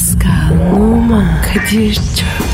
Pascal, Oman, Kadir çok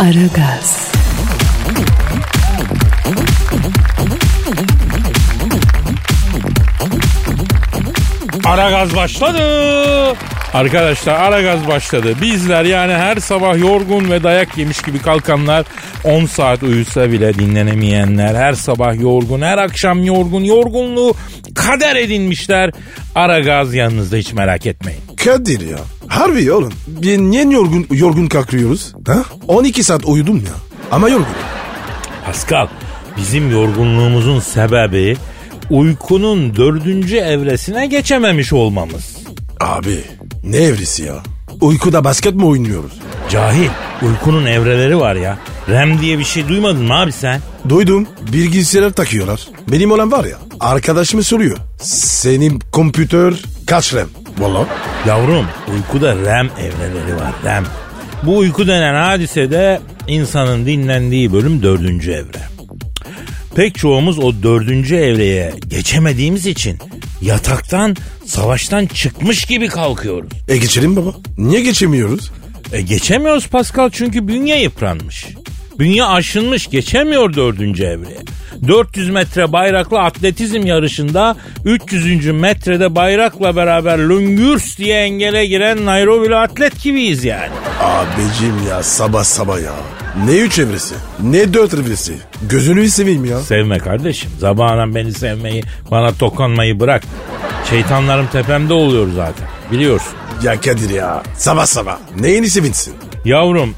Aragaz, Ara gaz başladı. Arkadaşlar ara gaz başladı. Bizler yani her sabah yorgun ve dayak yemiş gibi kalkanlar 10 saat uyusa bile dinlenemeyenler her sabah yorgun her akşam yorgun yorgunluğu kader edinmişler. Ara gaz yanınızda hiç merak etmeyin. Kadir ya. Harbi oğlum. Niye yorgun, yorgun kalkıyoruz? Ha? 12 saat uyudum ya. Ama yorgun. Pascal bizim yorgunluğumuzun sebebi uykunun dördüncü evresine geçememiş olmamız. Abi ne evresi ya? Uykuda basket mi oynuyoruz? Cahil uykunun evreleri var ya. REM diye bir şey duymadın mı abi sen? Duydum. Bilgisayar takıyorlar. Benim olan var ya. Arkadaşımı soruyor. Senin kompütör kaç RAM? Valla. Yavrum uykuda REM evreleri var REM. Bu uyku denen hadisede insanın dinlendiği bölüm dördüncü evre. Pek çoğumuz o dördüncü evreye geçemediğimiz için yataktan savaştan çıkmış gibi kalkıyoruz. E geçelim baba. Niye geçemiyoruz? E geçemiyoruz Pascal çünkü bünye yıpranmış. Bünye aşınmış geçemiyor dördüncü evreye. 400 metre bayraklı atletizm yarışında 300. metrede bayrakla beraber lüngürs diye engele giren Nairobi'li atlet gibiyiz yani. Abicim ya sabah sabah ya. Ne üç evresi? Ne dört evresi? Gözünü seveyim ya. Sevme kardeşim. Zabağına beni sevmeyi, bana dokunmayı bırak. Şeytanlarım tepemde oluyor zaten. Biliyorsun. Ya Kadir ya. Sabah sabah. Neyini sevinsin? Yavrum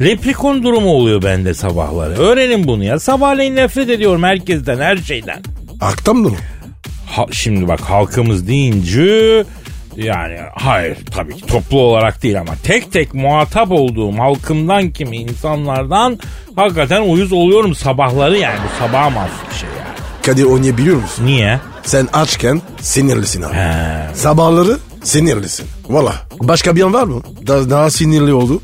Replikon durumu oluyor bende sabahları. Öğrenin bunu ya. Sabahleyin nefret ediyorum herkesten, her şeyden. Aktam mı? Ha- şimdi bak halkımız deyince yani hayır tabii ki toplu olarak değil ama tek tek muhatap olduğum halkımdan kimi insanlardan hakikaten uyuz oluyorum sabahları yani bu sabaha mahsus bir şey yani. Kadir oynayabiliyor musun? Niye? Sen açken sinirlisin abi. He. Sabahları sinirlisin. Valla. Başka bir an var mı? Daha, daha sinirli oldu.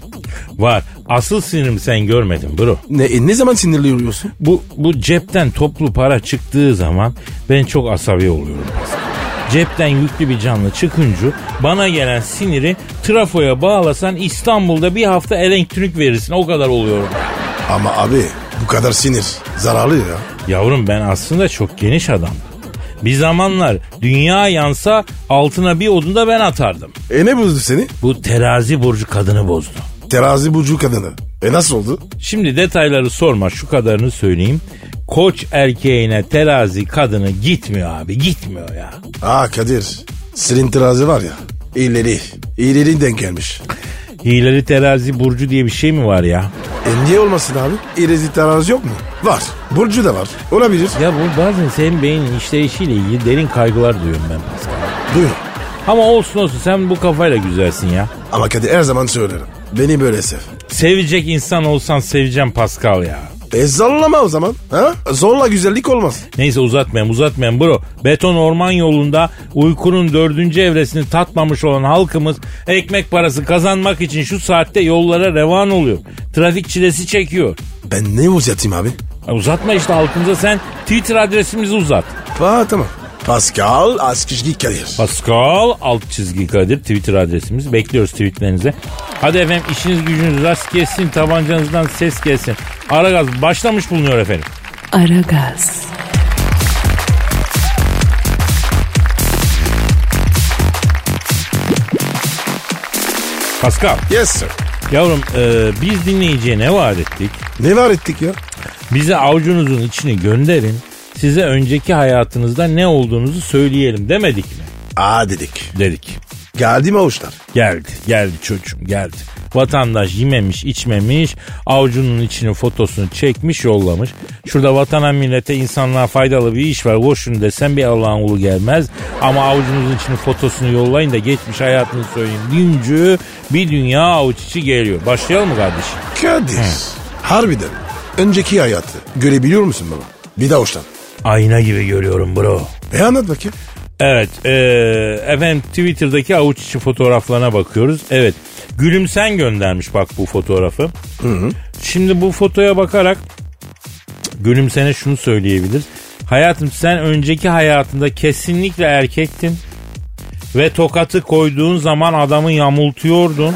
Var. Asıl sinirim sen görmedin bro. Ne, e, ne zaman sinirli oluyorsun? Bu, bu cepten toplu para çıktığı zaman ben çok asabi oluyorum. Cepten yüklü bir canlı çıkınca bana gelen siniri trafoya bağlasan İstanbul'da bir hafta elektrik verirsin o kadar oluyorum. Ama abi bu kadar sinir zararlı ya. Yavrum ben aslında çok geniş adamdım. Bir zamanlar dünya yansa altına bir odunda ben atardım. E ne bozdu seni? Bu terazi burcu kadını bozdu. Terazi burcu kadını. E nasıl oldu? Şimdi detayları sorma şu kadarını söyleyeyim. Koç erkeğine terazi kadını gitmiyor abi gitmiyor ya. Aa Kadir. Senin terazi var ya. İleri. İleri denk gelmiş. Hileli terazi burcu diye bir şey mi var ya? E niye olmasın abi? İleri terazi yok mu? Var. Burcu da var. Olabilir. Ya bu bazen senin beynin işleyişiyle ilgili derin kaygılar duyuyorum ben Pascal. Duyuyorum. Ama olsun olsun sen bu kafayla güzelsin ya. Ama Kadir her zaman söylerim. Beni böyle sev. Sevecek insan olsan seveceğim Pascal ya. E zorlama o zaman. Ha? Zorla güzellik olmaz. Neyse uzatmayayım uzatmayayım bro. Beton orman yolunda uykunun dördüncü evresini tatmamış olan halkımız ekmek parası kazanmak için şu saatte yollara revan oluyor. Trafik çilesi çekiyor. Ben ne uzatayım abi? Ya uzatma işte halkımıza sen Twitter adresimizi uzat. Aa tamam. Pascal Askışgi Kadir. Pascal alt çizgi Kadir Twitter adresimiz. Bekliyoruz tweetlerinizi. Hadi efendim işiniz gücünüz rast gelsin tabancanızdan ses gelsin. Aragaz başlamış bulunuyor efendim. Aragaz, Pascal Yes sir. yavrum e, biz dinleyiciye ne vaat ettik? Ne var ettik ya? Bize avucunuzun içini gönderin. Size önceki hayatınızda ne olduğunuzu söyleyelim demedik mi? Aa dedik. Dedik. Geldi mi avuçlar? Geldi, geldi çocuğum geldi. Vatandaş yememiş içmemiş avucunun içini fotosunu çekmiş yollamış. Şurada vatana millete insanlığa faydalı bir iş var koşun desen bir Allah'ın ulu gelmez. Ama avucunuzun içini fotosunu yollayın da geçmiş hayatını söyleyin. Güncü bir dünya avuç içi geliyor. Başlayalım mı kardeşim? Kadir. Harbiden. Önceki hayatı görebiliyor musun baba? Bir daha hoşlan. Ayna gibi görüyorum bro. E anlat bakayım. Evet e, efendim Twitter'daki avuç içi fotoğraflarına bakıyoruz. Evet Gülümsen göndermiş bak bu fotoğrafı. Şimdi bu fotoya bakarak Gülümsen'e şunu söyleyebilir. Hayatım sen önceki hayatında kesinlikle erkektin. Ve tokatı koyduğun zaman adamı yamultuyordun.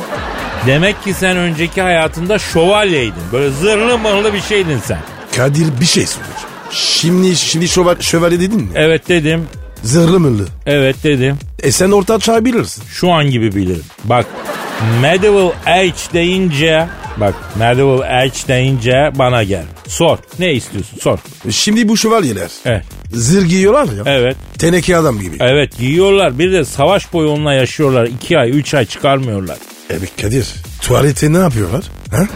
Demek ki sen önceki hayatında şövalyeydin. Böyle zırhlı mırhlı bir şeydin sen. Kadir bir şey soracağım. Şimdi, şimdi şövalye, şövalye dedin mi? Evet dedim. Zırhlı mırlı. Evet dedim. E sen orta çağ bilirsin. Şu an gibi bilirim. Bak medieval age deyince bak medieval age deyince bana gel. Sor. Ne istiyorsun? Sor. Şimdi bu şövalyeler Evet. zırh giyiyorlar ya. Evet. Teneke adam gibi. Evet giyiyorlar. Bir de savaş boyu onunla yaşıyorlar. iki ay, üç ay çıkarmıyorlar. Evet Kadir. Tuvalete ne yapıyorlar? Ha?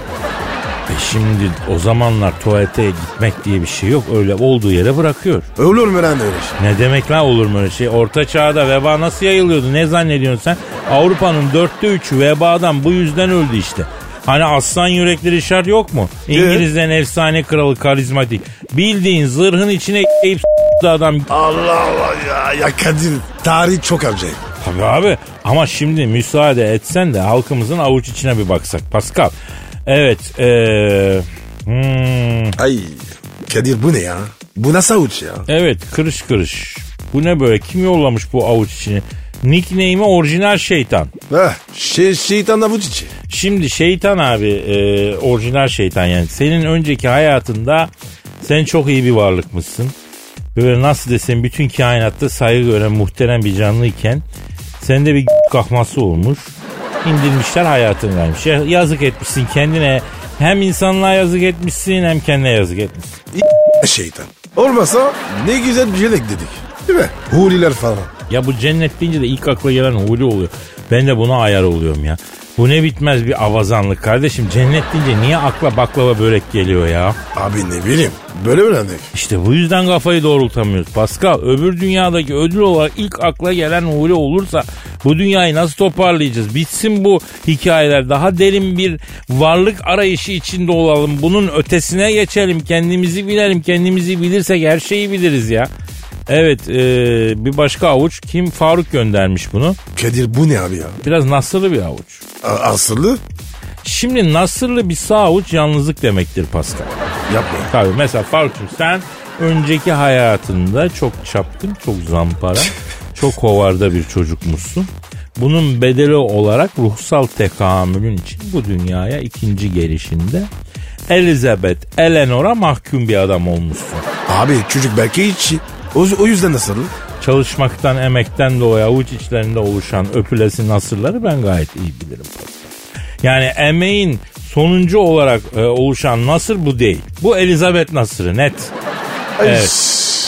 E şimdi o zamanlar tuvalete gitmek diye bir şey yok. Öyle olduğu yere bırakıyor. Olur mu lan öyle şey? Ne demek lan olur mu öyle şey? Orta çağda veba nasıl yayılıyordu? Ne zannediyorsun sen? Avrupa'nın dörtte üçü vebadan bu yüzden öldü işte. Hani aslan yürekli Richard yok mu? İngilizlerin efsane kralı karizmatik. Bildiğin zırhın içine eğip adam. Allah Allah ya. Ya Kadir tarih çok acayip. Tabii abi ama şimdi müsaade etsen de halkımızın avuç içine bir baksak. Pascal. Evet. Ee, hmm, Ay Kadir bu ne ya? Bu nasıl avuç ya? evet kırış kırış. Bu ne böyle? Kim yollamış bu avuç içini? Nickname'i orijinal şeytan. Heh, şey, şeytan avuç içi. Şimdi şeytan abi e, orijinal şeytan yani senin önceki hayatında sen çok iyi bir varlıkmışsın. Böyle nasıl desem bütün kainatta saygı gören muhterem bir canlıyken sende bir kahması olmuş. İndirmişler hayatın vermiş. Ya- Yazık etmişsin kendine. Hem insanlığa yazık etmişsin hem kendine yazık etmişsin. İ- Şeytan. Olmasa ne güzel bir jelek dedik. Değil mi? Huriler falan. Ya bu cennet deyince de ilk akla gelen huli oluyor. Ben de buna ayar oluyorum ya. Bu ne bitmez bir avazanlık kardeşim. Cennet deyince niye akla baklava börek geliyor ya? Abi ne bileyim. Böyle öğrendik. İşte bu yüzden kafayı doğrultamıyoruz. Pascal öbür dünyadaki ödül olarak ilk akla gelen huli olursa bu dünyayı nasıl toparlayacağız? Bitsin bu hikayeler. Daha derin bir varlık arayışı içinde olalım. Bunun ötesine geçelim. Kendimizi bilelim. Kendimizi bilirsek her şeyi biliriz ya. Evet e, bir başka avuç kim? Faruk göndermiş bunu. Kadir bu ne abi ya? Biraz nasırlı bir avuç. A- asıllı? Şimdi nasırlı bir sağ avuç yalnızlık demektir Pascal. Yapma. Tabii mesela Faruk'cum sen önceki hayatında çok çapkın, çok zampara, çok hovarda bir çocukmuşsun. Bunun bedeli olarak ruhsal tekamülün için bu dünyaya ikinci gelişinde Elizabeth Eleanor'a mahkum bir adam olmuşsun. Abi çocuk belki hiç. O, o yüzden asıllı. Çalışmaktan, emekten dolayı avuç içlerinde oluşan öpülesi nasırları ben gayet iyi bilirim. Yani emeğin sonuncu olarak e, oluşan nasır bu değil. Bu Elizabeth nasırı net. Evet.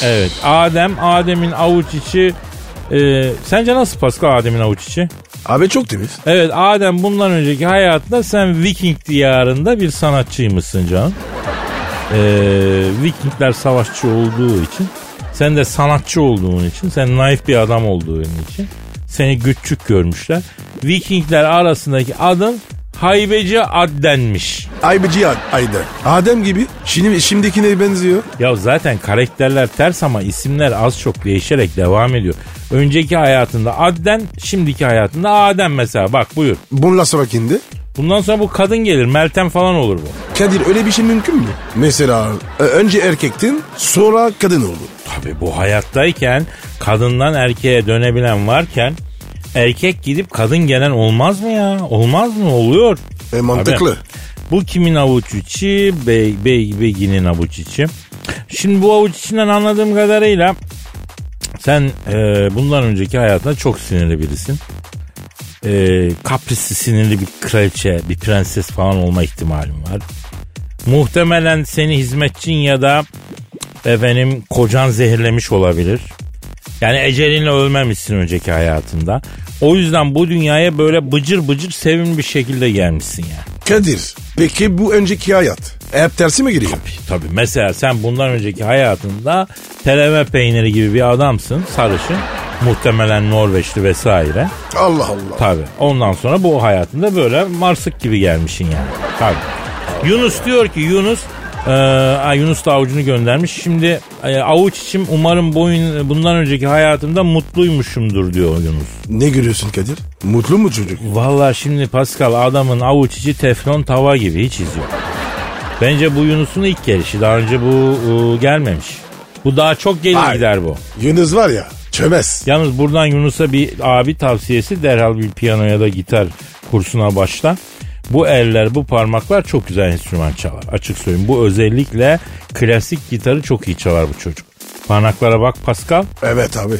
Evet. Adem, Adem'in avuç içi e, sence nasıl Pascal Adem'in avuç içi? Abi çok temiz. Evet Adem bundan önceki hayatında sen Viking diyarında bir sanatçıymışsın canım. Ee, Vikingler savaşçı olduğu için sen de sanatçı olduğun için sen naif bir adam olduğun için seni güççük görmüşler. Vikingler arasındaki adın haybeci addenmiş. Aybıcı Ayden. Adem gibi. Şimdi, şimdikine benziyor. Ya zaten karakterler ters ama isimler az çok değişerek devam ediyor. Önceki hayatında Adden, şimdiki hayatında Adem mesela. Bak buyur. Bununla sonrakinde. Bundan sonra bu kadın gelir. Meltem falan olur bu. Kadir öyle bir şey mümkün mü? Mesela e, önce erkektin sonra kadın oldu. Tabii bu hayattayken kadından erkeğe dönebilen varken erkek gidip kadın gelen olmaz mı ya? Olmaz mı? Oluyor. E, mantıklı. Tabii. Bu kimin avuç içi? Bey, bey, Begin'in avuç içi. Şimdi bu avuç içinden anladığım kadarıyla sen e, bundan önceki hayatında çok sinirli birisin. E, kaprisli sinirli bir kraliçe, bir prenses falan olma ihtimalin var. Muhtemelen seni hizmetçin ya da efendim kocan zehirlemiş olabilir. Yani ecelinle ölmemişsin önceki hayatında. O yüzden bu dünyaya böyle bıcır bıcır sevimli bir şekilde gelmişsin yani. Kadir peki bu önceki hayat hep tersi mi giriyor? Tabii mesela sen bundan önceki hayatında teleme peyniri gibi bir adamsın sarışın. Muhtemelen Norveçli vesaire. Allah Allah. Tabii. Ondan sonra bu hayatında böyle marsık gibi gelmişsin yani. Tabii. Yunus diyor ki Yunus ee, Yunus da avucunu göndermiş. Şimdi e, avuç içim umarım boyun bundan önceki hayatımda mutluymuşumdur diyor Yunus. Ne görüyorsun Kadir? Mutlu mu çocuk? Vallahi şimdi Pascal adamın avuç içi teflon tava gibi hiç iz yok. Bence bu Yunus'un ilk gelişi. Daha önce bu e, gelmemiş. Bu daha çok gelir Vay. gider bu. Yunus var ya çömez. Yalnız buradan Yunus'a bir abi tavsiyesi derhal bir piyano ya da gitar kursuna başla. Bu eller, bu parmaklar çok güzel enstrüman çalar. Açık söyleyeyim. Bu özellikle klasik gitarı çok iyi çalar bu çocuk. Parmaklara bak Pascal. Evet abi.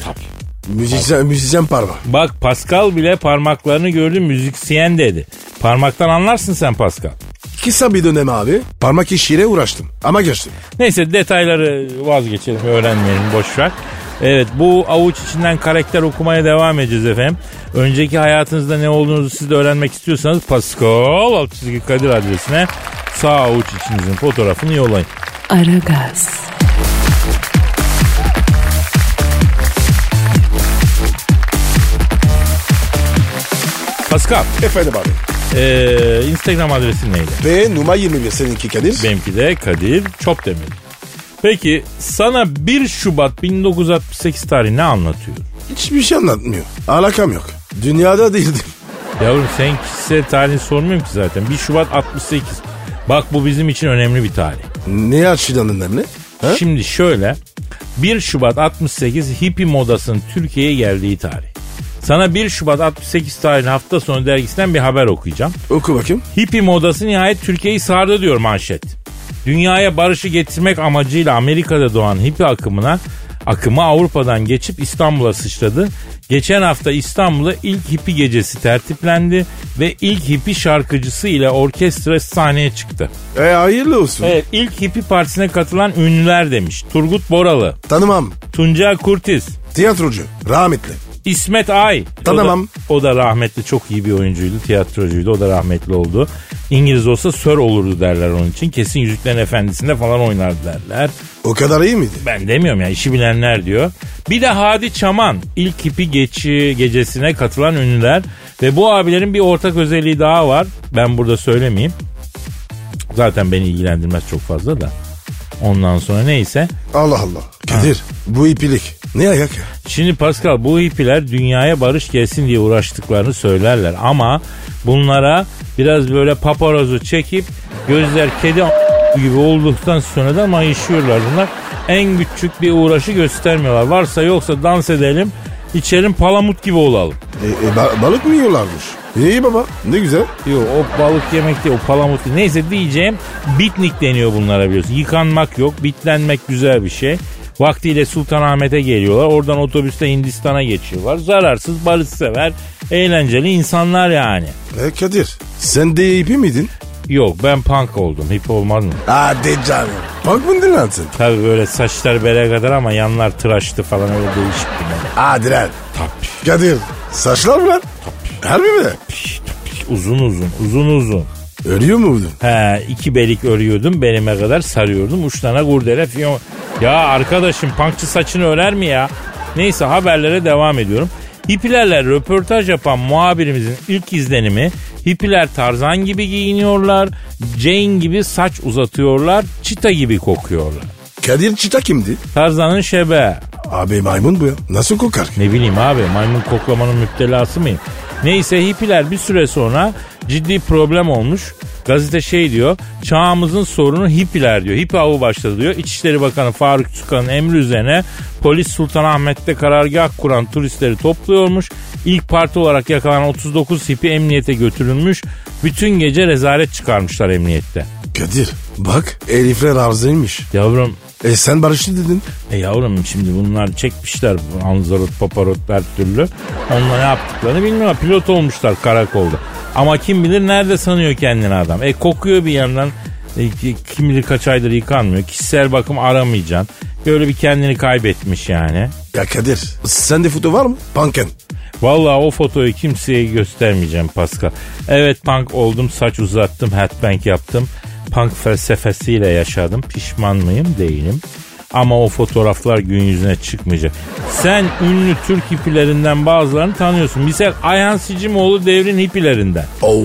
Müzisyen, müzisyen parma. Bak Pascal bile parmaklarını gördü müzisyen dedi. Parmaktan anlarsın sen Pascal. Kısa bir dönem abi. Parmak işiyle uğraştım. Ama geçtim. Neyse detayları vazgeçelim öğrenmeyelim boş ver. Evet bu avuç içinden karakter okumaya devam edeceğiz efendim. Önceki hayatınızda ne olduğunuzu siz de öğrenmek istiyorsanız Pascal alt çizgi Kadir adresine sağ avuç içinizin fotoğrafını yollayın. Aragaz, Pascal Efendim abi. ee, Instagram adresin neydi? Ve numara 21 seninki Kadir. Benimki de Kadir Çopdemir. Peki sana 1 Şubat 1968 tarihi ne anlatıyor? Hiçbir şey anlatmıyor. Alakam yok. Dünyada değildim. Yavrum sen kişisel tarihini sormuyorum ki zaten. 1 Şubat 68. Bak bu bizim için önemli bir tarih. Ne açıdan önemli? Ha? Şimdi şöyle 1 Şubat 68 hippie modasının Türkiye'ye geldiği tarih. Sana 1 Şubat 68 tarihli hafta sonu dergisinden bir haber okuyacağım. Oku bakayım. Hippie modası nihayet Türkiye'yi sardı diyor manşet. Dünyaya barışı getirmek amacıyla Amerika'da doğan hippie akımına akımı Avrupa'dan geçip İstanbul'a sıçradı. Geçen hafta İstanbul'da ilk hippie gecesi tertiplendi ve ilk hippie şarkıcısı ile orkestra sahneye çıktı. E hayırlı olsun. Evet ilk hippie partisine katılan ünlüler demiş. Turgut Boralı, Tanımam. Tuncel Kurtiz, Tiyatrocu. Rahmetli. İsmet Ay. Tanımam. O da, o da rahmetli çok iyi bir oyuncuydu, tiyatrocuydu. O da rahmetli oldu. İngiliz olsa sör olurdu derler onun için. Kesin Yüzüklerin Efendisi'nde falan oynardı derler. O kadar iyi miydi? Ben demiyorum ya işi bilenler diyor. Bir de Hadi Çaman ilk hippie geçi gecesine katılan ünlüler. Ve bu abilerin bir ortak özelliği daha var. Ben burada söylemeyeyim. Zaten beni ilgilendirmez çok fazla da. Ondan sonra neyse. Allah Allah. Kadir bu ipilik. Ne ayak ya? Şimdi Pascal bu hippiler dünyaya barış gelsin diye uğraştıklarını söylerler. Ama bunlara biraz böyle paparazzo çekip gözler kedi gibi olduktan sonra da mayışıyorlar bunlar. En küçük bir uğraşı göstermiyorlar. Varsa yoksa dans edelim, içelim palamut gibi olalım. E, e, ba- balık mı yiyorlarmış? İyi baba ne güzel. Yok o balık yemek değil o palamut değil. Neyse diyeceğim bitnik deniyor bunlara biliyorsun. Yıkanmak yok bitlenmek güzel bir şey. Vaktiyle Sultanahmet'e geliyorlar. Oradan otobüste Hindistan'a geçiyorlar. Zararsız, barışsever, eğlenceli insanlar yani. E Kadir sen de ipi miydin? Yok ben punk oldum. Hip olmaz mı? Hadi canım. Bak mıydın lan sen? Tabii böyle saçlar bere kadar ama yanlar tıraştı falan öyle değişik bir. Hadi lan. Tabii. Kadir saçlar mı lan? Harbi mi? Uzun uzun, uzun uzun. Ölüyor muydun? He iki belik örüyordum belime kadar sarıyordum uçlarına kurdele fiyon. Ya arkadaşım punkçı saçını örer mi ya? Neyse haberlere devam ediyorum. Hippilerle röportaj yapan muhabirimizin ilk izlenimi hippiler Tarzan gibi giyiniyorlar, Jane gibi saç uzatıyorlar, çita gibi kokuyorlar. Kadir Çita kimdi? Tarzan'ın şebe. Abi maymun bu ya. Nasıl kokar? Ne bileyim abi maymun koklamanın müptelası mıyım? Neyse hippiler bir süre sonra ciddi problem olmuş. Gazete şey diyor çağımızın sorunu hippiler diyor. Hippi avı başladı diyor. İçişleri Bakanı Faruk Çukan'ın emri üzerine polis Sultanahmet'te karargah kuran turistleri topluyormuş. İlk parti olarak yakalanan 39 hippi emniyete götürülmüş. Bütün gece rezalet çıkarmışlar emniyette. Kadir bak herifler arzıymış. Yavrum E sen barıştı dedin. E yavrum şimdi bunlar çekmişler Anzarot, Paparot her türlü. Onlar ne yaptıklarını bilmiyorlar. Pilot olmuşlar karakolda. Ama kim bilir nerede sanıyor kendini adam. E kokuyor bir yandan. E, ki- kim bilir kaç aydır yıkanmıyor. Kişisel bakım aramayacaksın. Böyle bir kendini kaybetmiş yani. Ya Kadir sende foto var mı? Panken. Vallahi o fotoyu kimseye göstermeyeceğim Pascal. Evet punk oldum, saç uzattım, headbang yaptım. Punk felsefesiyle yaşadım. Pişman mıyım? Değilim. Ama o fotoğraflar gün yüzüne çıkmayacak. Sen ünlü Türk hippilerinden bazılarını tanıyorsun. Misal Ayhan Sicimoğlu devrin hippilerinden. Oo.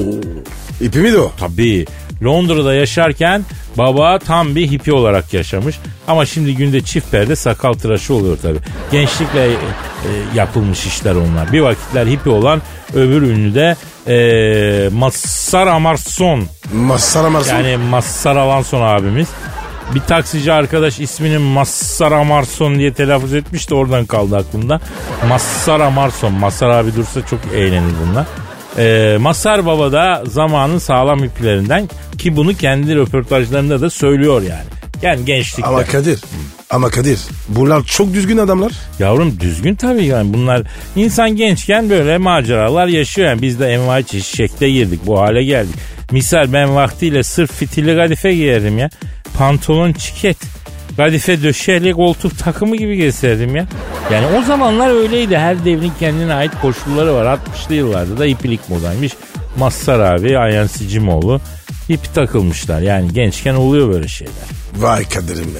İpi miydi o? Tabii. Londra'da yaşarken baba tam bir hippi olarak yaşamış. Ama şimdi günde çift perde sakal tıraşı oluyor tabii. Gençlikle e, e, yapılmış işler onlar. Bir vakitler hippi olan öbür ünlü de e, Massar Amarson. Masara marsun. Yani Massar Alanson abimiz. Bir taksici arkadaş ismini Massar Amarson diye telaffuz etmiş de oradan kaldı aklımda. Massar Amarson. Massar abi dursa çok eğlenir bunlar. Ee, Masar Baba da zamanın sağlam iplerinden ki bunu kendi röportajlarında da söylüyor yani. Yani gençlikte. Ama Kadir. Ama Kadir. Bunlar çok düzgün adamlar. Yavrum düzgün tabii yani bunlar insan gençken böyle maceralar yaşıyor yani biz de envai çeşit şekle girdik bu hale geldik. Misal ben vaktiyle sırf fitili kadife giyerdim ya. Pantolon çiket. Kadife döşeli koltuk takımı gibi gezerdim ya. Yani o zamanlar öyleydi. Her devrin kendine ait koşulları var. 60'lı yıllarda da ipilik modaymış. Massar abi, Ayhan Sicimoğlu ipi takılmışlar. Yani gençken oluyor böyle şeyler. Vay Kadir'im be.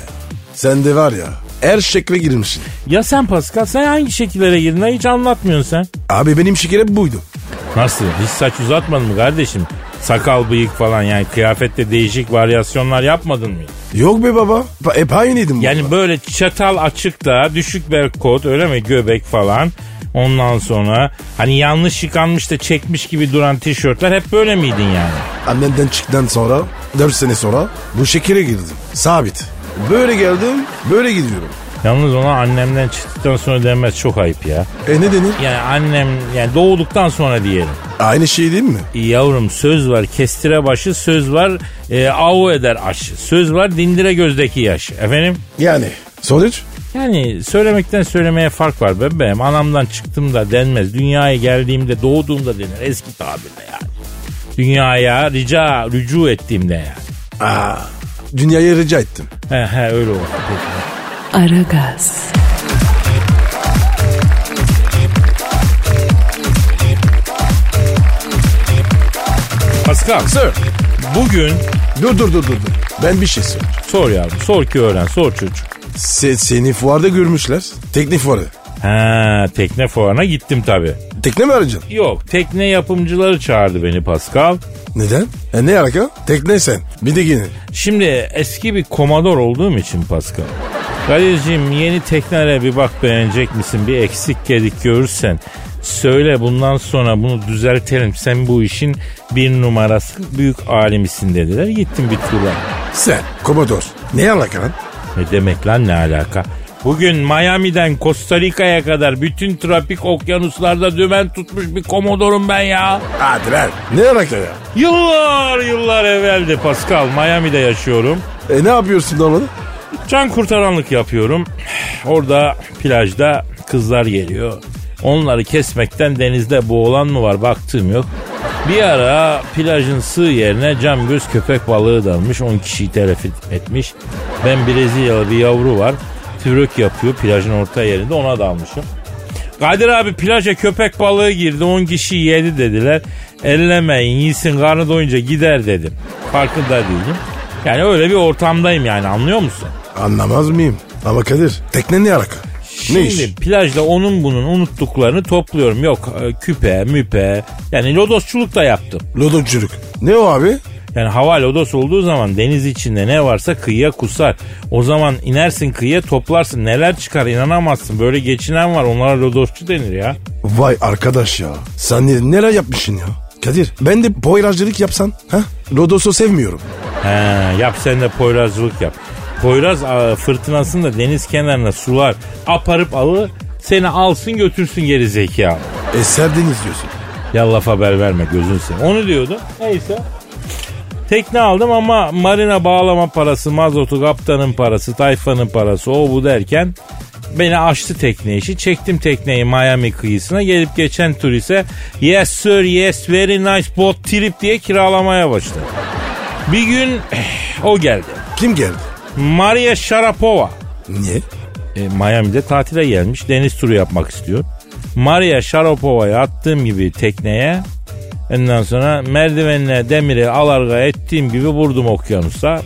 Sen de var ya her şekle girmişsin. Ya sen Pascal sen hangi şekillere girdin? Hiç anlatmıyorsun sen. Abi benim şekerim buydu. Nasıl? Hiç saç uzatmadın mı kardeşim? Sakal bıyık falan yani kıyafette değişik varyasyonlar yapmadın mı? Yok be baba. Hep aynıydım. Yani böyle çatal açıkta düşük bel kot öyle mi göbek falan. Ondan sonra hani yanlış yıkanmış da çekmiş gibi duran tişörtler hep böyle miydin yani? Annemden çıktıktan sonra 4 sene sonra bu şekere girdim. Sabit. Böyle geldim böyle gidiyorum. Yalnız ona annemden çıktıktan sonra denmez çok ayıp ya. E ne denir? Yani annem yani doğduktan sonra diyelim. Aynı şey değil mi? Yavrum söz var kestire başı söz var e, avu eder aşı. Söz var dindire gözdeki yaş. Efendim? Yani sonuç? Yani söylemekten söylemeye fark var bebeğim. Anamdan çıktığımda denmez. Dünyaya geldiğimde doğduğumda denir eski tabirle yani. Dünyaya rica rücu ettiğimde yani. Aa, dünyaya rica ettim. He he öyle. Peki. Aragaz, Pascal Sir. bugün Dur dur dur dur. dur. Ben bir şey sor. sor yavrum sor ki öğren sor çocuk. Se, seni fuarda görmüşler. Teknik fuarı. Ha tekne fuarına gittim tabi. Tekne mi arayacaksın? Yok tekne yapımcıları çağırdı beni Pascal. Neden? E ne alaka? Tekne sen. Bir de yine. Şimdi eski bir komador olduğum için Pascal. Kadir'cim yeni teknelere bir bak beğenecek misin? Bir eksik gedik görürsen. Söyle bundan sonra bunu düzeltelim. Sen bu işin bir numarası büyük alimisin dediler. Gittim bir turla. Sen. Komodor. Ne alaka lan? Ne demek lan ne alaka? Bugün Miami'den Costa Rica'ya kadar bütün tropik okyanuslarda dümen tutmuş bir komodorum ben ya. Hadi lan. Ne alaka ya? Yıllar yıllar evveldi Pascal. Miami'de yaşıyorum. E ne yapıyorsun orada? Can kurtaranlık yapıyorum. Orada plajda kızlar geliyor. Onları kesmekten denizde boğulan mı var baktığım yok. Bir ara plajın sığ yerine cam göz köpek balığı dalmış 10 kişiyi telef etmiş. Ben Brezilyalı bir yavru var. Türök yapıyor plajın orta yerinde ona dalmışım. Kadir abi plaja köpek balığı girdi 10 kişi yedi dediler. Ellemeyin yesin karnı doyunca gider dedim. Farkında değilim. Yani öyle bir ortamdayım yani anlıyor musun? Anlamaz mıyım? Ama Kadir tekne ne alaka? Şimdi ne iş? plajda onun bunun unuttuklarını topluyorum. Yok e, küpe, müpe. Yani lodosçuluk da yaptım. Lodokçuluk. Ne o abi? Yani hava lodos olduğu zaman deniz içinde ne varsa kıyıya kusar. O zaman inersin kıyıya toplarsın. Neler çıkar inanamazsın. Böyle geçinen var onlara lodosçu denir ya. Vay arkadaş ya. Sen ne- neler yapmışsın ya? Kadir ben de boyracılık yapsan. Ha? Lodos'u sevmiyorum. He, yap sen de poyrazcılık yap. Poyraz fırtınasında deniz kenarına sular aparıp alır seni alsın götürsün geri zekalı. Eser deniz diyorsun. Ya laf haber verme gözün sen. Onu diyordu. Neyse. Tekne aldım ama marina bağlama parası, mazotu, kaptanın parası, tayfanın parası o bu derken beni açtı tekne işi. Çektim tekneyi Miami kıyısına gelip geçen turiste yes sir yes very nice boat trip diye kiralamaya başladı. Bir gün o geldi. Kim geldi? Maria Sharapova. Niye? E, Miami'de tatile gelmiş. Deniz turu yapmak istiyor. Maria Sharapova'yı attığım gibi tekneye ondan sonra merdivenine demiri alarga ettiğim gibi vurdum okyanusa.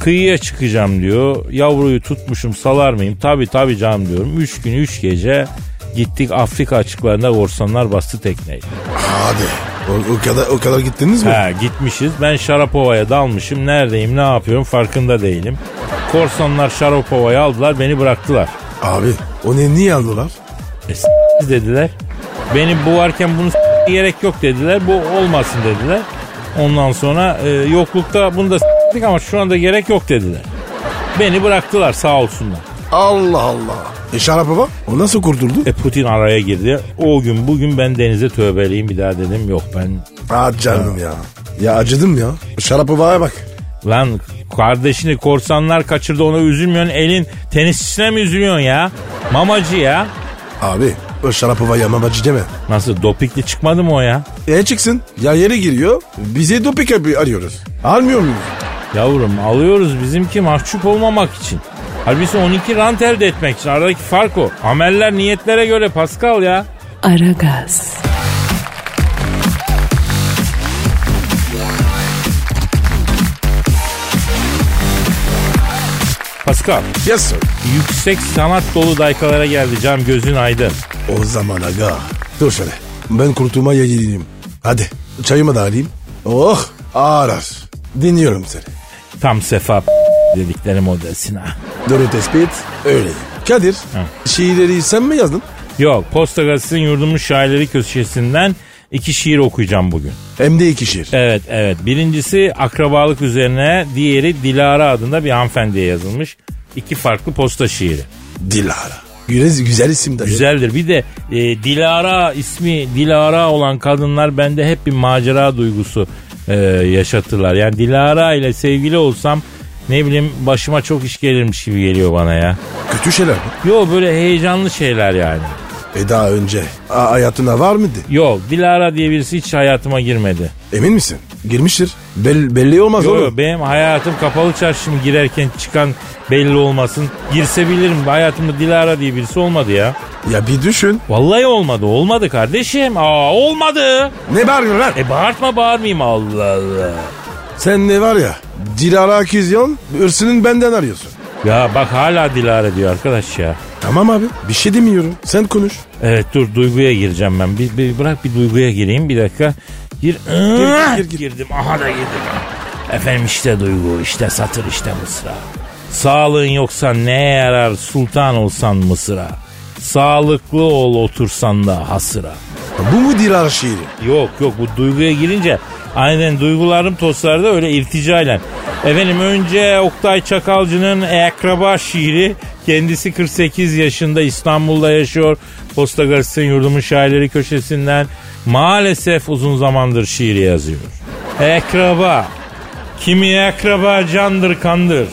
Kıyıya çıkacağım diyor. Yavruyu tutmuşum salar mıyım? Tabi tabi canım diyorum. Üç gün üç gece gittik Afrika açıklarında korsanlar bastı tekneyi. Hadi. O, o kadar o kadar gittiniz mi? Ha gitmişiz. Ben Şarapova'ya dalmışım. Neredeyim ne yapıyorum farkında değilim. Korsanlar Şarapova'yı aldılar beni bıraktılar. Abi o ne niye aldılar? E, s- dediler. Beni boğarken bunu s- gerek yok dediler. Bu olmasın dediler. Ondan sonra e, yoklukta bunu da s**tik ama şu anda gerek yok dediler. Beni bıraktılar sağ olsunlar. Allah Allah. E Şarapova o nasıl kurtuldu? E Putin araya girdi. O gün bugün ben denize tövbeliyim bir daha dedim. Yok ben Ah canım ya. Ya acıdım ya. Şarapova'ya bak. Lan kardeşini korsanlar kaçırdı ona üzülmüyorsun. Elin tenisçisine mi üzülüyorsun ya? Mamacı ya. Abi o Şarapova'ya mamacı deme. Nasıl dopikli çıkmadı mı o ya? E çıksın. Ya yere giriyor. Bize yapı- arıyoruz. Almıyor muyuz? Yavrum alıyoruz bizimki mahcup olmamak için. Halbuki 12 rant elde etmek için. Aradaki fark o. Ameller niyetlere göre Pascal ya. Aragaz, Pascal Yes sir. yüksek sanat dolu daykalara geldi cam gözün aydın. O zaman aga. Dur şöyle. Ben kurtulmaya gideyim. Hadi çayımı da alayım. Oh ağır. Dinliyorum seni. Tam sefa dedikleri modelsin ha. Doğru tespit öyle. Kadir şiirleri sen mi yazdın? Yok Posta Gazetesi'nin yurdumun şairleri köşesinden iki şiir okuyacağım bugün. Hem de iki şiir. Evet evet. Birincisi akrabalık üzerine, diğeri Dilara adında bir hanımefendiye yazılmış. İki farklı posta şiiri. Dilara. Güzel, güzel isim de. Güzeldir. Bir de e, Dilara ismi Dilara olan kadınlar bende hep bir macera duygusu e, yaşatırlar. Yani Dilara ile sevgili olsam ne bileyim başıma çok iş gelirmiş gibi geliyor bana ya. Kötü şeyler mi? Yo böyle heyecanlı şeyler yani. E daha önce a- hayatına var mıydı? Yok Dilara diye birisi hiç hayatıma girmedi. Emin misin? Girmiştir. Bel- belli olmaz Yo, oğlum. benim hayatım kapalı çarşı mı girerken çıkan belli olmasın. Girse bilirim. Hayatımda Dilara diye birisi olmadı ya. Ya bir düşün. Vallahi olmadı. Olmadı kardeşim. Aa olmadı. Ne bağırıyorsun lan? E bağırtma bağırmayayım Allah Allah. Sen ne var ya? Dilara akizyon hırsının benden arıyorsun. Ya bak hala Dilara diyor arkadaş ya. Tamam abi bir şey demiyorum. Sen konuş. Evet dur duyguya gireceğim ben. Bir, bir bırak bir duyguya gireyim bir dakika. Gir. gir, gir, gir. Girdim. Aha da girdim. Efendim işte duygu, işte satır, işte mısra. Sağlığın yoksa neye yarar sultan olsan mısra. Sağlıklı ol otursan da hasıra. Bu mu Dilara şiiri? Yok yok bu duyguya girince aynen duygularım toslarda öyle irticayla. Efendim önce Oktay Çakalcı'nın Akraba şiiri. Kendisi 48 yaşında İstanbul'da yaşıyor. Posta Gazetesi'nin yurdumun şairleri köşesinden maalesef uzun zamandır şiir yazıyor. Akraba. Kimi akraba candır kandır.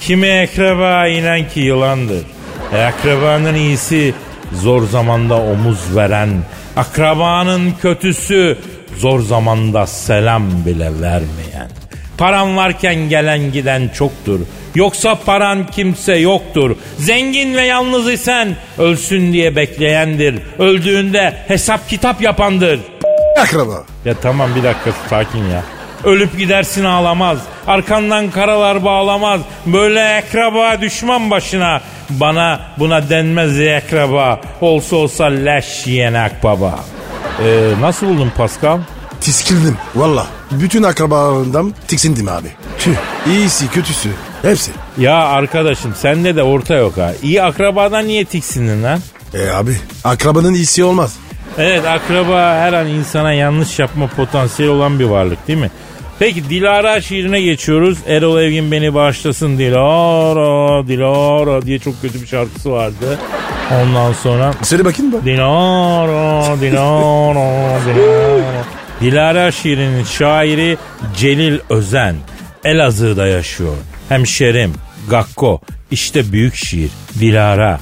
Kimi akraba inen ki yılandır. Akrabanın iyisi zor zamanda omuz veren. Akrabanın kötüsü zor zamanda selam bile vermeyen. Paran varken gelen giden çoktur. Yoksa paran kimse yoktur. Zengin ve yalnız isen ölsün diye bekleyendir. Öldüğünde hesap kitap yapandır. Akraba. Ya tamam bir dakika sakin ya. Ölüp gidersin ağlamaz. Arkandan karalar bağlamaz. Böyle akraba düşman başına. Bana buna denmez akraba. Olsa olsa leş yiyen akbaba. Ee, nasıl buldun Pascal? Tiskildim valla. Bütün akrabalarımdan tiksindim abi. Tüh. İyisi kötüsü hepsi. Ya arkadaşım sende de orta yok ha. İyi akrabadan niye tiksindin lan? E abi akrabanın iyisi olmaz. Evet akraba her an insana yanlış yapma potansiyeli olan bir varlık değil mi? Peki Dilara şiirine geçiyoruz. Erol Evgin beni bağışlasın Dilara, Dilara diye çok kötü bir şarkısı vardı. Ondan sonra Söyle bakayım bak. Dilara, Dilara, Dilara. Dilara şiirinin şairi Celil Özen. Elazığ'da yaşıyor. Hemşerim, Gakko. İşte büyük şiir. Dilara.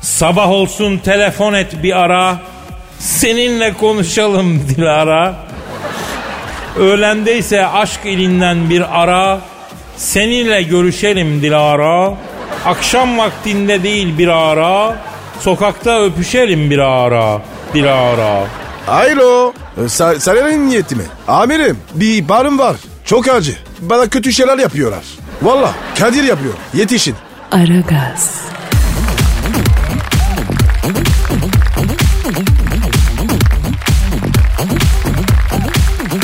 Sabah olsun telefon et bir ara. Seninle konuşalım Dilara. Öğlendeyse aşk ilinden bir ara. Seninle görüşelim Dilara. Akşam vaktinde değil bir ara. Sokakta öpüşelim bir ara. Bir ara. Alo. Sa Sarı'nın niyeti mi? Amirim bir ihbarım var. Çok acı. Bana kötü şeyler yapıyorlar. Valla Kadir yapıyor. Yetişin. Aragaz,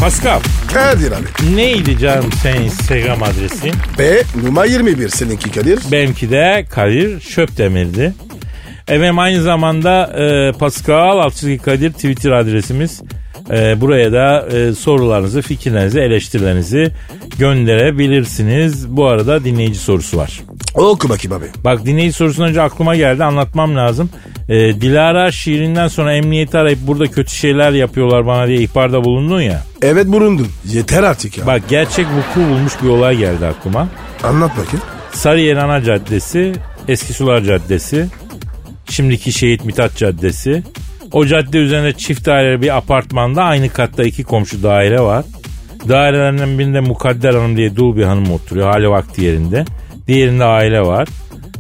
Pascal Kadir abi. neydi canım senin Instagram adresin? B numara 21 seninki Kadir. Benimki de Kadir Şöpdemir'di. Efendim aynı zamanda e, Pascal Altçizgi Kadir Twitter adresimiz. E, buraya da e, sorularınızı, fikirlerinizi, eleştirilerinizi gönderebilirsiniz. Bu arada dinleyici sorusu var. Oku bakayım abi. Bak dinleyici sorusundan önce aklıma geldi anlatmam lazım. E, Dilara şiirinden sonra emniyeti arayıp burada kötü şeyler yapıyorlar bana diye ihbarda bulundun ya. Evet bulundun. Yeter artık ya. Bak gerçek vuku bulmuş bir olay geldi aklıma. Anlat bakayım. Sarıyer Ana Caddesi, Eski Sular Caddesi, şimdiki Şehit Mithat Caddesi. O cadde üzerinde çift daireli bir apartmanda aynı katta iki komşu daire var. Dairelerinden birinde Mukadder Hanım diye dul bir hanım oturuyor hali vakti yerinde. Diğerinde aile var.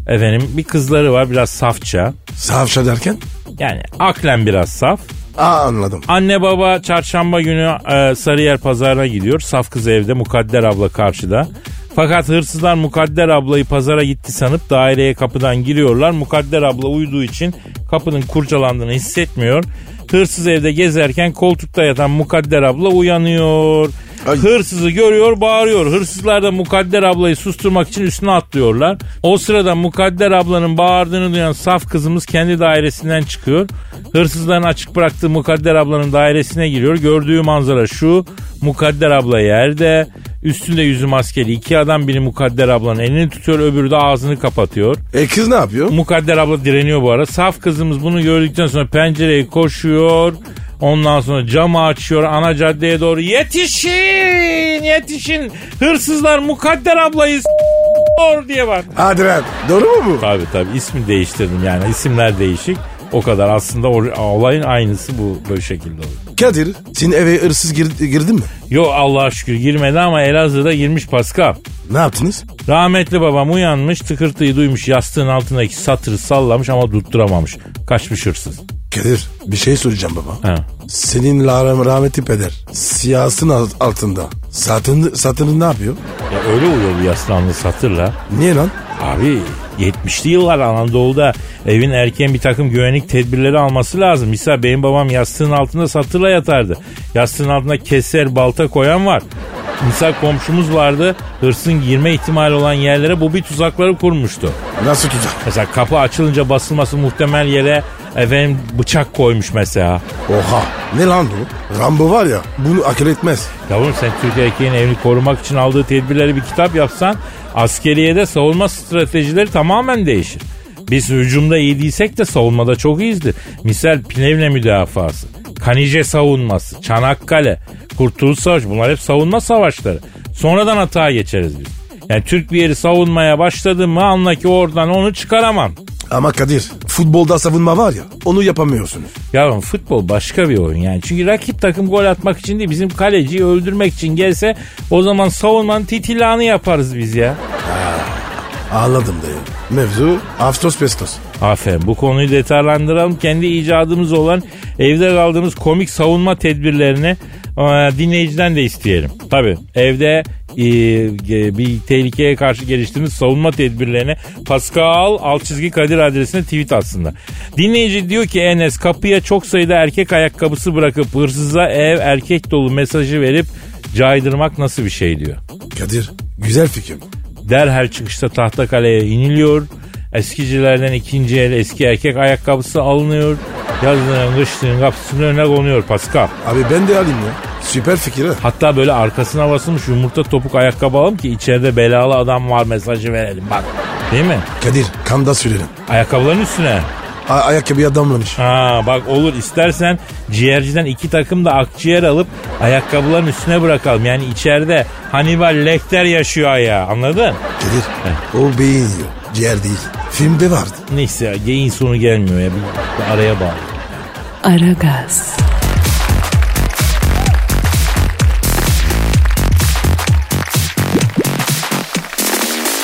Efendim bir kızları var biraz safça. Savşa derken? Yani aklen biraz saf. Aa anladım. Anne baba çarşamba günü e, Sarıyer pazarına gidiyor. Saf kız evde Mukadder abla karşıda. Fakat hırsızlar Mukadder ablayı pazara gitti sanıp daireye kapıdan giriyorlar. Mukadder abla uyuduğu için kapının kurcalandığını hissetmiyor. Hırsız evde gezerken koltukta yatan Mukadder abla uyanıyor. Ay. Hırsızı görüyor bağırıyor. Hırsızlar da Mukadder ablayı susturmak için üstüne atlıyorlar. O sırada Mukadder ablanın bağırdığını duyan saf kızımız kendi dairesinden çıkıyor. Hırsızların açık bıraktığı Mukadder ablanın dairesine giriyor. Gördüğü manzara şu. Mukadder abla yerde. Üstünde yüzü maskeli iki adam biri Mukadder ablanın elini tutuyor öbürü de ağzını kapatıyor. E kız ne yapıyor? Mukadder abla direniyor bu ara. Saf kızımız bunu gördükten sonra pencereyi koşuyor. Ondan sonra camı açıyor ana caddeye doğru. Yetişin yetişin hırsızlar Mukadder ablayı s**yor diye var. Hadi lan. Doğru mu bu? Tabii tabii ismi değiştirdim yani isimler değişik. O kadar aslında or- olayın aynısı bu böyle şekilde oluyor. Kadir senin eve hırsız gir- girdin mi? Yo Allah'a şükür girmedi ama Elazığ'da girmiş Pascal. Ne yaptınız? Rahmetli babam uyanmış tıkırtıyı duymuş yastığın altındaki satırı sallamış ama tutturamamış. Kaçmış hırsız. Kadir bir şey soracağım baba. Ha. Senin rah- rahmetli peder siyasın alt- altında satın, satını ne yapıyor? Ya öyle uyuyor bu yastığın satırla. Niye lan? Abi 70'li yıllar Anadolu'da evin erken bir takım güvenlik tedbirleri alması lazım. Misal benim babam yastığın altında satırla yatardı. Yastığın altında keser balta koyan var. Misal komşumuz vardı hırsın girme ihtimali olan yerlere bu bir tuzakları kurmuştu. Nasıl tuzak? Mesela kapı açılınca basılması muhtemel yere efendim bıçak koymuş mesela. Oha ne lan bu? Rambo var ya bunu akıl etmez. Yavrum sen Türk erkeğin evini korumak için aldığı tedbirleri bir kitap yapsan askeriyede savunma stratejileri tamamen değişir. Biz hücumda iyi değilsek de savunmada çok iyiyizdir. Misal Plevne müdafası, Kanice savunması, Çanakkale, Kurtuluş Savaşı bunlar hep savunma savaşları. Sonradan hata geçeriz biz. Yani Türk bir yeri savunmaya başladı mı anla ki oradan onu çıkaramam. Ama Kadir futbolda savunma var ya onu yapamıyorsunuz. Yavrum futbol başka bir oyun yani. Çünkü rakip takım gol atmak için değil bizim kaleciyi öldürmek için gelse o zaman savunmanın titilağını yaparız biz ya. Anladım dayı. Mevzu Aftos Pestos. Aferin bu konuyu detaylandıralım. Kendi icadımız olan evde kaldığımız komik savunma tedbirlerini e, dinleyiciden de isteyelim. Tabi evde e, bir tehlikeye karşı geliştirdiğimiz savunma tedbirlerini Pascal alt çizgi Kadir adresine tweet atsınlar. Dinleyici diyor ki Enes kapıya çok sayıda erkek ayakkabısı bırakıp hırsıza ev erkek dolu mesajı verip caydırmak nasıl bir şey diyor. Kadir güzel fikir. Derhal çıkışta Tahtakale'ye iniliyor. Eskicilerden ikinci el eski erkek ayakkabısı alınıyor. Yazlığın kışlığın kapısının önüne konuyor Pascal. Abi ben de alayım ya. Süper fikir ha. Hatta böyle arkasına basılmış yumurta topuk ayakkabı alalım ki içeride belalı adam var mesajı verelim bak. Değil mi? Kadir kanda sürelim. Ayakkabıların üstüne. A- ayakkabıya damlamış. Ha bak olur istersen ciğerciden iki takım da akciğer alıp ayakkabıların üstüne bırakalım. Yani içeride Hannibal Lecter yaşıyor ayağı anladın? Kadir o beyin yiyor. Ciğer değil. Filmde vardı. Neyse ya geyin sonu gelmiyor ya bir, bir araya bağlı. Aragaz,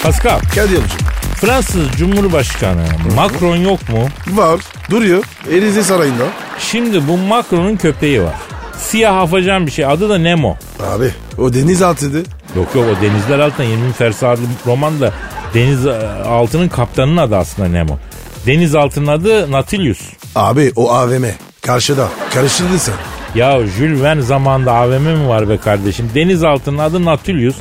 Pascal Kadir'cim. Fransız Cumhurbaşkanı Macron yok mu? Var. Duruyor. Elize Sarayı'nda. Şimdi bu Macron'un köpeği var. Siyah afacan bir şey. Adı da Nemo. Abi o denizaltıydı. Yok yok o denizler altında 20 Fersi adlı romanda deniz e, altının kaptanının adı aslında Nemo. Deniz altının adı Nautilus. Abi o AVM. Karşıda. Karıştırdın sen. Ya Jules Verne zamanında AVM mi var be kardeşim? Deniz altının adı Nautilus.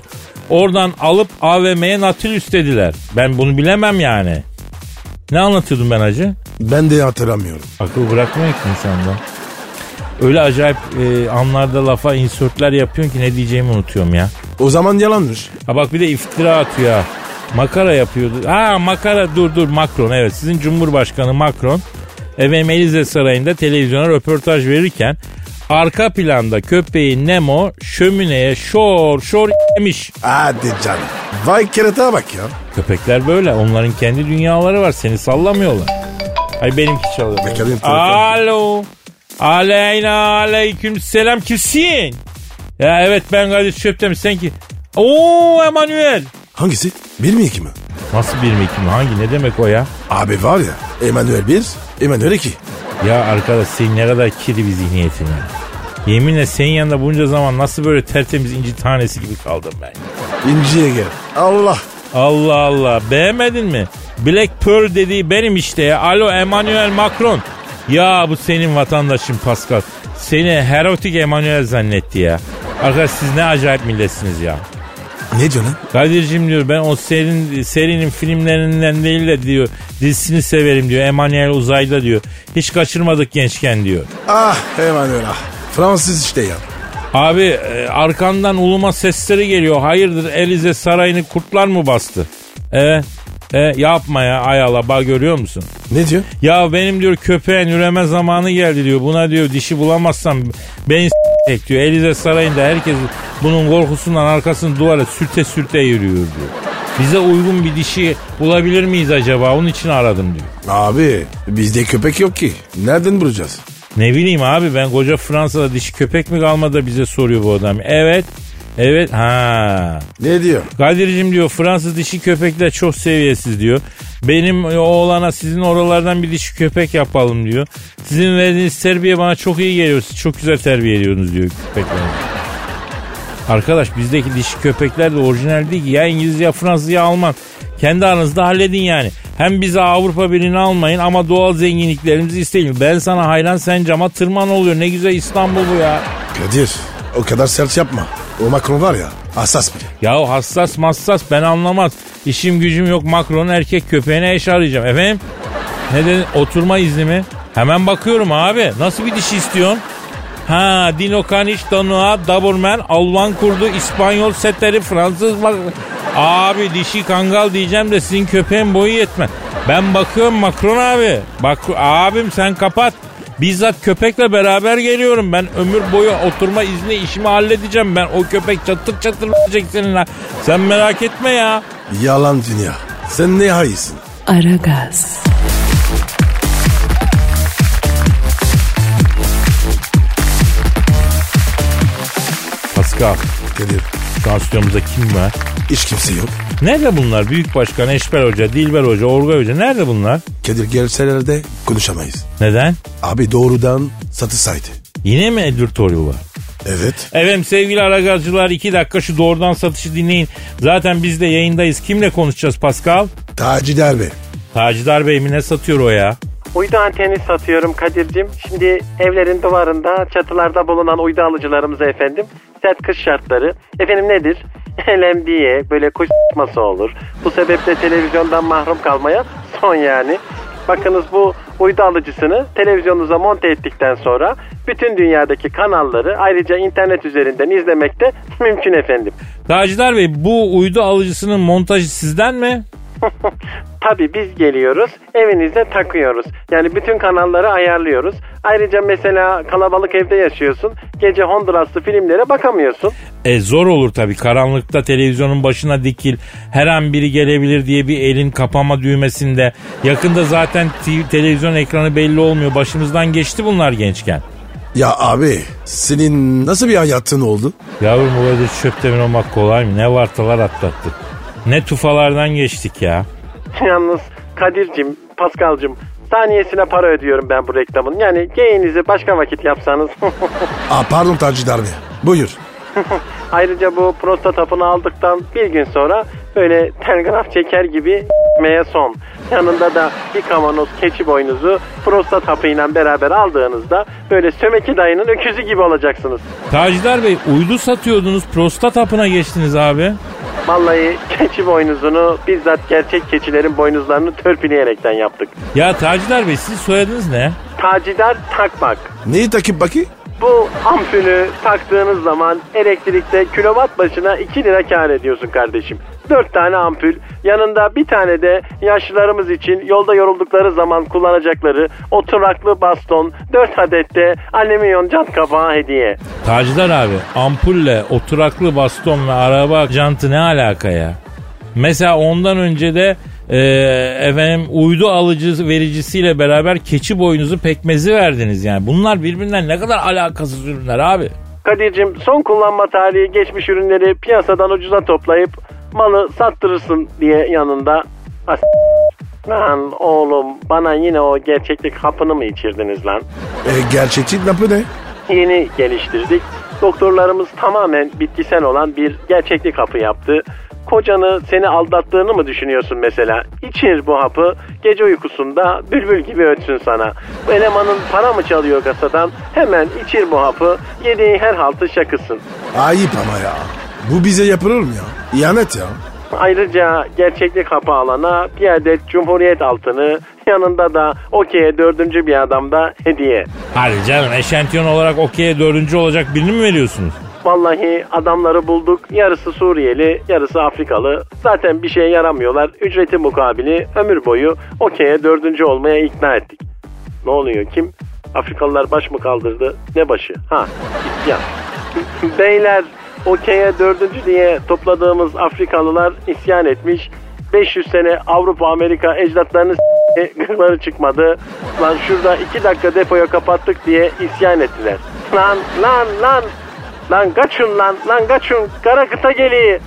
Oradan alıp AVM'ye Nautilus dediler. Ben bunu bilemem yani. Ne anlatıyordum ben acı? Ben de hatırlamıyorum. Akıl bırakmıyor ki insanda. Öyle acayip e, anlarda lafa insertler yapıyorsun ki ne diyeceğimi unutuyorum ya. O zaman yalanmış. Ha bak bir de iftira atıyor ha. Makara yapıyordu. Ha makara dur dur Macron evet sizin Cumhurbaşkanı Macron efendim Elize Sarayı'nda televizyona röportaj verirken arka planda köpeği Nemo şömineye şor şor yemiş. Hadi canım. Vay kerata bak ya. Köpekler böyle onların kendi dünyaları var seni sallamıyorlar. Ay benimki çalıyor. Bakalım. Alo. Aleyna aleyküm selam kimsin? Ya evet ben Kadir Çöptemir sen ki. Oo Emanuel. Hangisi? Bir mi iki mi? Nasıl bir mi iki mi? Hangi ne demek o ya? Abi var ya. Emanuel 1, Emanuel 2. Ya arkadaş senin ne kadar kiri bir zihniyetin ya. Yeminle senin yanında bunca zaman nasıl böyle tertemiz inci tanesi gibi kaldım ben. İnciye gel. Allah. Allah Allah beğenmedin mi? Black Pearl dediği benim işte ya. Alo Emmanuel Macron. Ya bu senin vatandaşın Pascal. Seni erotik Emmanuel zannetti ya. Arkadaş siz ne acayip milletsiniz ya. Ne diyor lan? Kadir'cim diyor ben o serinin, serinin filmlerinden değil de diyor dizisini severim diyor. Emmanuel uzayda diyor. Hiç kaçırmadık gençken diyor. Ah Emanuel ah. Fransız işte ya. Abi e, arkandan uluma sesleri geliyor. Hayırdır Elize Sarayı'nı kurtlar mı bastı? Evet. E, yapma ya ayala bak görüyor musun? Ne diyor? Ya benim diyor köpeğin üreme zamanı geldi diyor. Buna diyor dişi bulamazsam beni s**ecek diyor. Elize Sarayı'nda herkes bunun korkusundan arkasını duvara sürte sürte yürüyor diyor. Bize uygun bir dişi bulabilir miyiz acaba? Onun için aradım diyor. Abi bizde köpek yok ki. Nereden bulacağız? Ne bileyim abi ben koca Fransa'da dişi köpek mi kalmadı bize soruyor bu adam. Evet. Evet ha. Ne diyor? Kadir'cim diyor Fransız dişi köpekler çok seviyesiz diyor. Benim oğlana sizin oralardan bir dişi köpek yapalım diyor. Sizin verdiğiniz terbiye bana çok iyi geliyor. Siz çok güzel terbiye ediyorsunuz diyor köpekler. Arkadaş bizdeki dişi köpekler de orijinal değil ki. Ya İngiliz ya Fransız ya Alman. Kendi aranızda halledin yani. Hem bize Avrupa Birliği'ni almayın ama doğal zenginliklerimizi isteyin. Ben sana hayran sen cama tırman oluyor. Ne güzel İstanbul bu ya. Kadir o kadar sert yapma. O Macron var ya hassas biri. Ya hassas massas ben anlamaz. İşim gücüm yok Macron'un erkek köpeğine eş arayacağım. Efendim? Ne dedin? Oturma izni mi? Hemen bakıyorum abi. Nasıl bir dişi istiyorsun? Ha Dino Caniche, Danoa, Doberman, Alman kurdu, İspanyol setleri, Fransız bak. Abi dişi kangal diyeceğim de sizin köpeğin boyu yetmez. Ben bakıyorum Macron abi. Bak abim sen kapat. Bizzat köpekle beraber geliyorum. Ben ömür boyu oturma izni işimi halledeceğim. Ben o köpek çatır çatır verecek seninle. Sen merak etme ya. Yalan dünya. Sen ne hayırsın? Aragaz, Pascal Kadir şu an stüdyomuzda kim var? Hiç kimse yok. Nerede bunlar? Büyük Başkan, Eşber Hoca, Dilber Hoca, Orgay Hoca. Nerede bunlar? Kadir gelseler de konuşamayız. Neden? Abi doğrudan satış saydı. Yine mi editorial var? Evet. Efendim sevgili aragazcılar iki dakika şu doğrudan satışı dinleyin. Zaten biz de yayındayız. Kimle konuşacağız Pascal? Taci Derbe. Tacidar Bey mi ne satıyor o ya? Uydu anteni satıyorum Kadir'cim. Şimdi evlerin duvarında, çatılarda bulunan uydu alıcılarımıza efendim sert kış şartları. Efendim nedir? LMD'ye böyle kuş s**ması olur. Bu sebeple televizyondan mahrum kalmaya son yani. Bakınız bu uydu alıcısını televizyonunuza monte ettikten sonra bütün dünyadaki kanalları ayrıca internet üzerinden izlemek de mümkün efendim. Tacidar Bey bu uydu alıcısının montajı sizden mi? Tabii biz geliyoruz evinizde takıyoruz. Yani bütün kanalları ayarlıyoruz. Ayrıca mesela kalabalık evde yaşıyorsun. Gece Honduraslı filmlere bakamıyorsun. E zor olur tabii karanlıkta televizyonun başına dikil her an biri gelebilir diye bir elin kapama düğmesinde. Yakında zaten televizyon ekranı belli olmuyor başımızdan geçti bunlar gençken. Ya abi senin nasıl bir hayatın oldu? Yavrum bu kadar çöptemin olmak kolay mı? Ne vartalar atlattık. Ne tufalardan geçtik ya. Yalnız Kadir'cim, Paskal'cım saniyesine para ödüyorum ben bu reklamın. Yani geyinizi başka vakit yapsanız. Aa, pardon Taci abi. Buyur. Ayrıca bu prostat hapını aldıktan bir gün sonra böyle telgraf çeker gibi meye son. Yanında da bir kavanoz keçi boynuzu prostat hapıyla beraber aldığınızda böyle sömeki dayının öküzü gibi olacaksınız. Taciddar Bey uydu satıyordunuz prostat hapına geçtiniz abi. Vallahi keçi boynuzunu bizzat gerçek keçilerin boynuzlarını törpüleyerekten yaptık. Ya Taciddar Bey sizin soyadınız ne? Tacidar takmak. Neyi takip bakayım? Bu ampulü taktığınız zaman elektrikte kilowatt başına 2 lira kar ediyorsun kardeşim. 4 tane ampul, yanında bir tane de yaşlılarımız için yolda yoruldukları zaman kullanacakları oturaklı baston, 4 adet de alüminyum cam kapağı hediye. Taciddar abi ampulle oturaklı baston ve araba jantı ne alaka ya? Mesela ondan önce de e, efendim uydu alıcı vericisiyle beraber keçi boynuzu pekmezi verdiniz yani. Bunlar birbirinden ne kadar alakasız ürünler abi. Kadir'cim son kullanma tarihi geçmiş ürünleri piyasadan ucuza toplayıp malı sattırırsın diye yanında. As- Lan oğlum bana yine o gerçeklik hapını mı içirdiniz lan? E, gerçekçi lafı ne? Yeni geliştirdik. Doktorlarımız tamamen bitkisel olan bir gerçeklik hapı yaptı. Kocanı seni aldattığını mı düşünüyorsun mesela? İçir bu hapı gece uykusunda bülbül gibi ötsün sana. Bu elemanın para mı çalıyor kasadan? Hemen içir bu hapı yediği her haltı şakısın. Ayıp ama ya. Bu bize yapılır mı ya? İhanet ya. Ayrıca gerçeklik hapı alana bir adet Cumhuriyet altını yanında da okey'e dördüncü bir adam da hediye. Hadi canım eşantiyon olarak okey'e dördüncü olacak birini mi veriyorsunuz? Vallahi adamları bulduk. Yarısı Suriyeli, yarısı Afrikalı. Zaten bir şeye yaramıyorlar. Ücreti mukabili ömür boyu okey'e dördüncü olmaya ikna ettik. Ne oluyor kim? Afrikalılar baş mı kaldırdı? Ne başı? Ha, isyan. Beyler okey'e dördüncü diye topladığımız Afrikalılar isyan etmiş. 500 sene Avrupa Amerika ecdatlarını gırgları çıkmadı. Lan şurada 2 dakika depoya kapattık diye isyan ettiler. Lan lan lan Lan kaçın lan, lan kaçın. Kara kıta geliyor.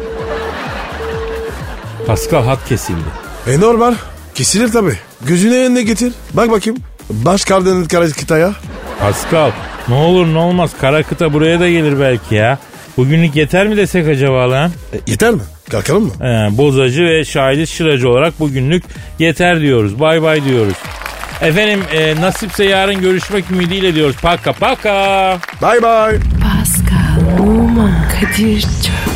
Pascal hat kesildi. E normal. Kesilir tabi. Gözüne önüne getir. Bak bakayım. Baş kardının kara kıtaya. Pascal ne olur ne olmaz kara kıta buraya da gelir belki ya. Bugünlük yeter mi desek acaba lan? E, yeter mi? Kalkalım mı? Ee, bozacı ve şahidi şıracı olarak bugünlük yeter diyoruz. Bay bay diyoruz. Efendim e, nasipse yarın görüşmek ümidiyle diyoruz. Paka paka. Bye bye. Pascal, Oman, Kadir çok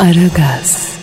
Aragaz.